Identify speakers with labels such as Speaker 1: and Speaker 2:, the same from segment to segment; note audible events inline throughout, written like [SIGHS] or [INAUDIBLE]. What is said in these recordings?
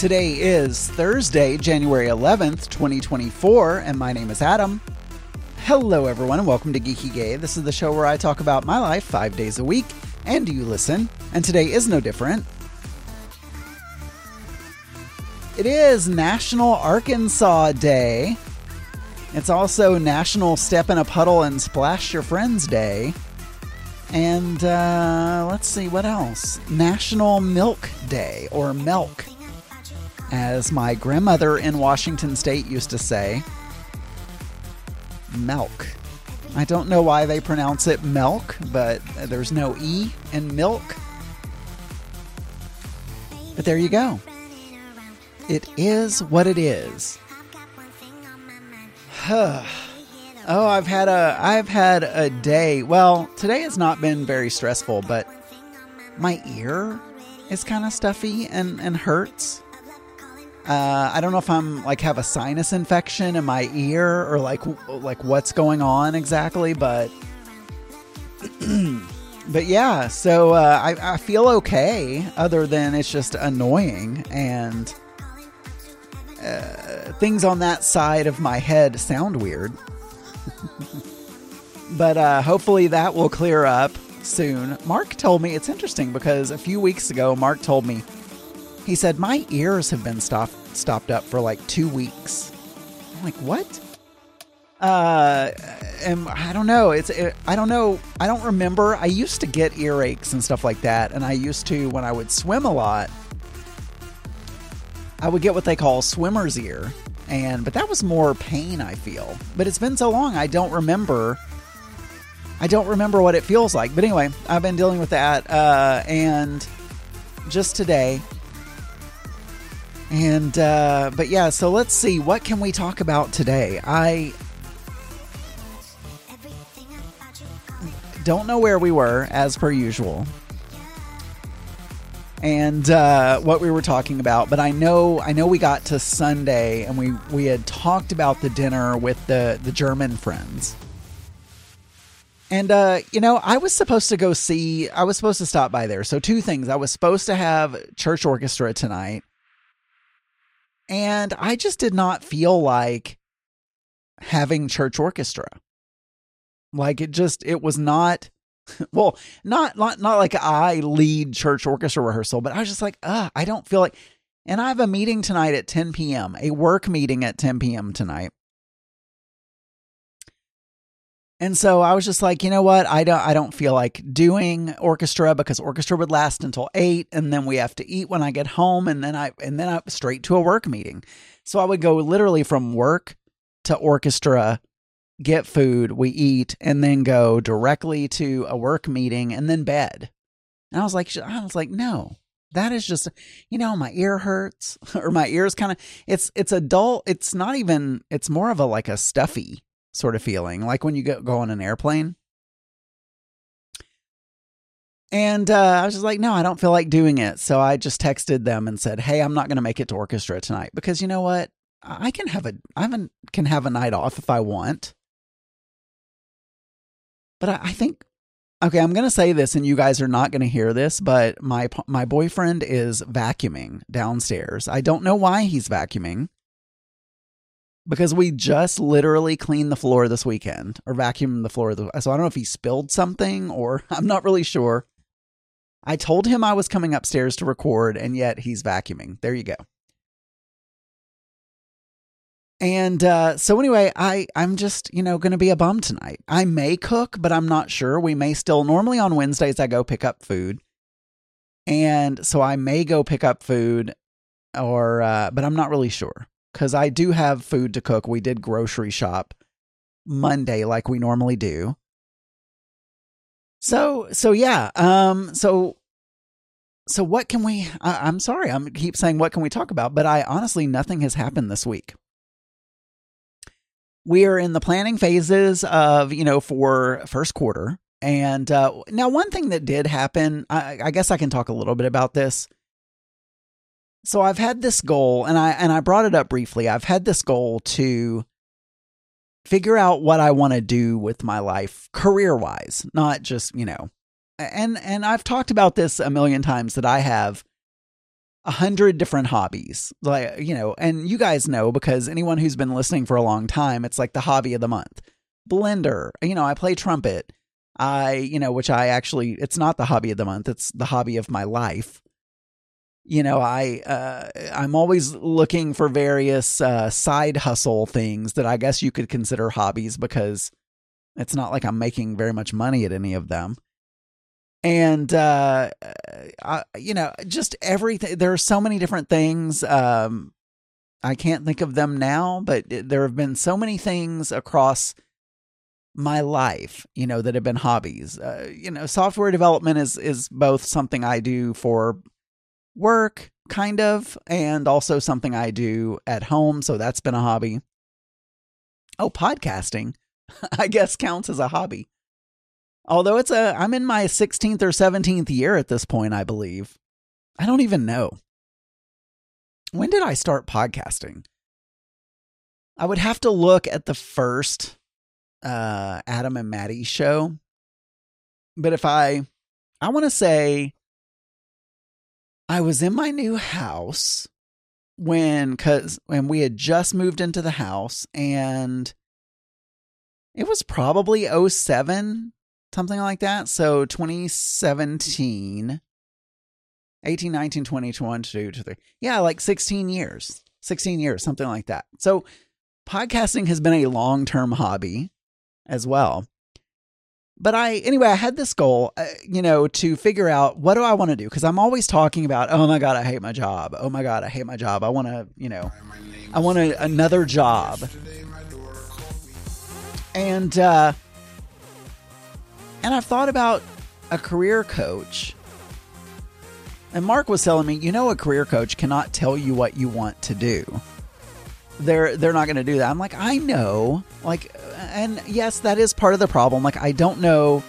Speaker 1: Today is Thursday, January 11th, 2024, and my name is Adam. Hello, everyone, and welcome to Geeky Gay. This is the show where I talk about my life five days a week, and you listen, and today is no different. It is National Arkansas Day. It's also National Step in a Puddle and Splash Your Friends Day. And uh, let's see what else. National Milk Day, or Milk, as my grandmother in Washington State used to say. Milk. I don't know why they pronounce it milk, but there's no E in milk. But there you go. It is what it is. [SIGHS] oh, I've had a I've had a day. Well, today has not been very stressful, but my ear is kind of stuffy and and hurts. Uh, I don't know if I'm like have a sinus infection in my ear or like like what's going on exactly, but [CLEARS THROAT] but yeah. So uh, I I feel okay, other than it's just annoying and uh, things on that side of my head sound weird. [LAUGHS] but uh, hopefully that will clear up soon. Mark told me it's interesting because a few weeks ago, Mark told me he said my ears have been stopped stopped up for like two weeks. I'm like, what? Uh, and I don't know. It's it, I don't know. I don't remember. I used to get earaches and stuff like that, and I used to when I would swim a lot. I would get what they call swimmer's ear, and but that was more pain. I feel, but it's been so long. I don't remember. I don't remember what it feels like. But anyway, I've been dealing with that, uh, and just today and uh, but yeah, so let's see what can we talk about today. I don't know where we were as per usual, and uh, what we were talking about, but I know I know we got to Sunday and we we had talked about the dinner with the the German friends. And uh, you know, I was supposed to go see. I was supposed to stop by there. So two things. I was supposed to have church orchestra tonight, and I just did not feel like having church orchestra. Like it just it was not [LAUGHS] well, not not not like I lead church orchestra rehearsal, but I was just like, uh, I don't feel like and I have a meeting tonight at 10 p.m., a work meeting at 10 p.m. tonight. And so I was just like, you know what? I don't I don't feel like doing orchestra because orchestra would last until 8 and then we have to eat when I get home and then I and then I straight to a work meeting. So I would go literally from work to orchestra, get food, we eat and then go directly to a work meeting and then bed. And I was like I was like, "No. That is just you know, my ear hurts [LAUGHS] or my ears kind of it's it's a dull, it's not even it's more of a like a stuffy sort of feeling, like when you go, go on an airplane. And uh, I was just like, no, I don't feel like doing it. So I just texted them and said, hey, I'm not going to make it to orchestra tonight because you know what? I can have a I can have a night off if I want. But I, I think okay, I'm going to say this and you guys are not going to hear this, but my my boyfriend is vacuuming downstairs. I don't know why he's vacuuming because we just literally cleaned the floor this weekend or vacuumed the floor. So I don't know if he spilled something or [LAUGHS] I'm not really sure. I told him I was coming upstairs to record and yet he's vacuuming. There you go. And uh, so anyway, I I'm just you know going to be a bum tonight. I may cook, but I'm not sure. We may still normally on Wednesdays I go pick up food, and so I may go pick up food, or uh, but I'm not really sure because I do have food to cook. We did grocery shop Monday like we normally do. So so yeah. Um. So so what can we? I, I'm sorry. I'm keep saying what can we talk about, but I honestly nothing has happened this week. We are in the planning phases of you know for first quarter. And uh, now, one thing that did happen, I, I guess I can talk a little bit about this so I've had this goal and I and I brought it up briefly. I've had this goal to figure out what I want to do with my life career-wise, not just, you know. And and I've talked about this a million times that I have a hundred different hobbies. Like, you know, and you guys know because anyone who's been listening for a long time, it's like the hobby of the month. Blender, you know, I play trumpet. I, you know, which I actually, it's not the hobby of the month, it's the hobby of my life. You know, I, uh, I'm always looking for various uh, side hustle things that I guess you could consider hobbies because it's not like I'm making very much money at any of them. And uh, I, you know just everything there are so many different things um, i can't think of them now but there have been so many things across my life you know that have been hobbies. Uh, you know software development is is both something i do for work kind of and also something i do at home so that's been a hobby oh podcasting [LAUGHS] i guess counts as a hobby Although it's a, I'm in my 16th or 17th year at this point, I believe. I don't even know. When did I start podcasting? I would have to look at the first uh, Adam and Maddie show. But if I, I want to say I was in my new house when, cause when we had just moved into the house and it was probably 07 something like that. So 2017, 18, 19, 20, 21, 22, 23. Yeah, like 16 years, 16 years, something like that. So podcasting has been a long term hobby as well. But I, anyway, I had this goal, uh, you know, to figure out what do I want to do? Because I'm always talking about, oh my God, I hate my job. Oh my God, I hate my job. I want to, you know, I want another job. And, uh, and I've thought about a career coach. And Mark was telling me, you know, a career coach cannot tell you what you want to do. They're they're not going to do that. I'm like, I know. Like and yes, that is part of the problem. Like I don't know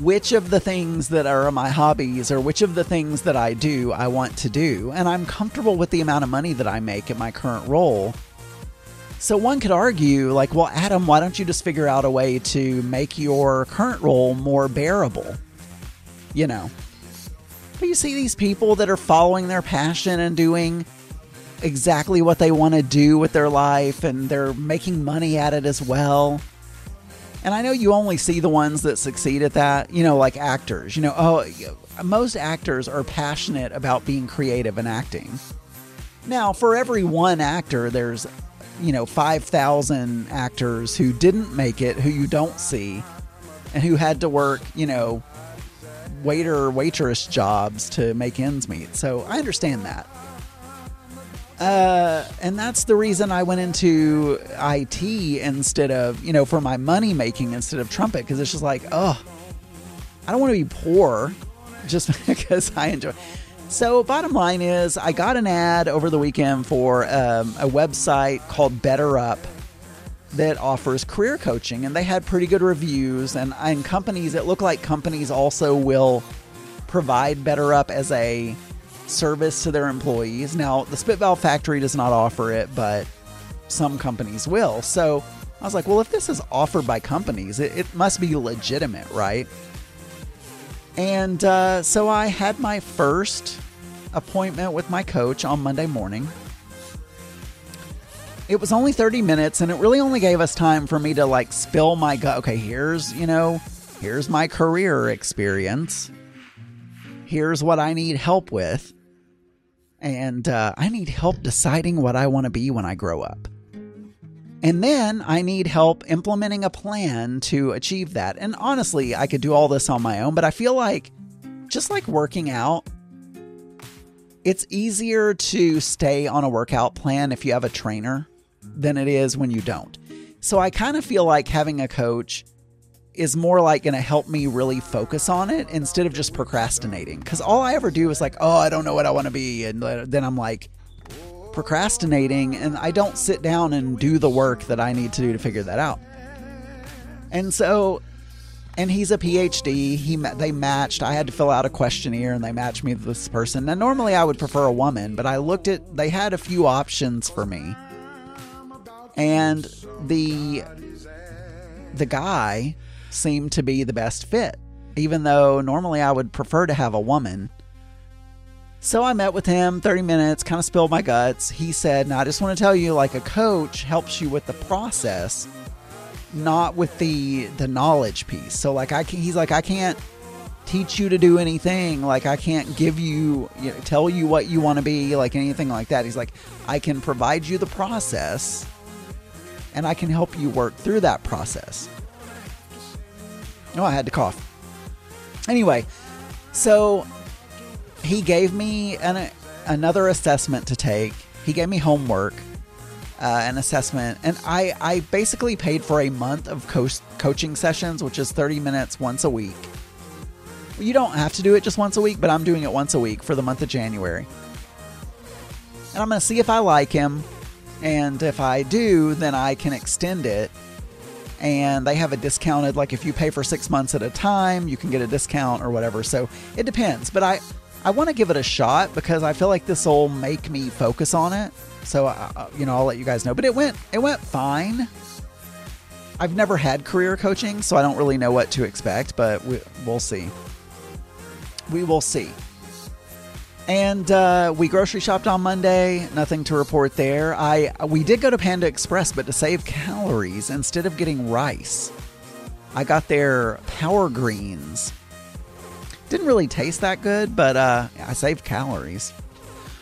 Speaker 1: which of the things that are my hobbies or which of the things that I do I want to do. And I'm comfortable with the amount of money that I make in my current role. So one could argue, like, well, Adam, why don't you just figure out a way to make your current role more bearable? You know. But you see these people that are following their passion and doing exactly what they want to do with their life and they're making money at it as well. And I know you only see the ones that succeed at that, you know, like actors. You know, oh, most actors are passionate about being creative and acting. Now, for every one actor, there's you know, 5,000 actors who didn't make it, who you don't see, and who had to work, you know, waiter, waitress jobs to make ends meet. So I understand that. Uh, and that's the reason I went into IT instead of, you know, for my money making instead of trumpet, because it's just like, oh, I don't want to be poor just [LAUGHS] because I enjoy. So, bottom line is, I got an ad over the weekend for um, a website called BetterUp that offers career coaching, and they had pretty good reviews. And, and companies, it looked like companies also will provide BetterUp as a service to their employees. Now, the Spit Valve Factory does not offer it, but some companies will. So, I was like, well, if this is offered by companies, it, it must be legitimate, right? And uh, so I had my first appointment with my coach on Monday morning. It was only 30 minutes and it really only gave us time for me to like spill my gut. Okay, here's, you know, here's my career experience. Here's what I need help with. And uh, I need help deciding what I want to be when I grow up. And then I need help implementing a plan to achieve that. And honestly, I could do all this on my own, but I feel like just like working out, it's easier to stay on a workout plan if you have a trainer than it is when you don't. So I kind of feel like having a coach is more like going to help me really focus on it instead of just procrastinating. Because all I ever do is like, oh, I don't know what I want to be. And then I'm like procrastinating and I don't sit down and do the work that I need to do to figure that out. And so and he's a PhD. He they matched. I had to fill out a questionnaire, and they matched me with this person. Now, normally I would prefer a woman, but I looked at. They had a few options for me, and the the guy seemed to be the best fit. Even though normally I would prefer to have a woman, So I met with him 30 minutes, kind of spilled my guts. He said, Now I just want to tell you, like a coach helps you with the process, not with the the knowledge piece. So like I can, he's like, I can't teach you to do anything. Like I can't give you, you know, tell you what you want to be, like anything like that. He's like, I can provide you the process and I can help you work through that process. Oh, I had to cough. Anyway, so he gave me an, another assessment to take. He gave me homework, uh, an assessment, and I, I basically paid for a month of co- coaching sessions, which is 30 minutes once a week. You don't have to do it just once a week, but I'm doing it once a week for the month of January. And I'm going to see if I like him. And if I do, then I can extend it. And they have a discounted, like if you pay for six months at a time, you can get a discount or whatever. So it depends. But I, I want to give it a shot because I feel like this will make me focus on it. So, uh, you know, I'll let you guys know. But it went, it went fine. I've never had career coaching, so I don't really know what to expect, but we, we'll see we will see. And uh, we grocery shopped on Monday. Nothing to report there. I we did go to Panda Express, but to save calories, instead of getting rice, I got their power greens. Didn't really taste that good, but uh, I saved calories.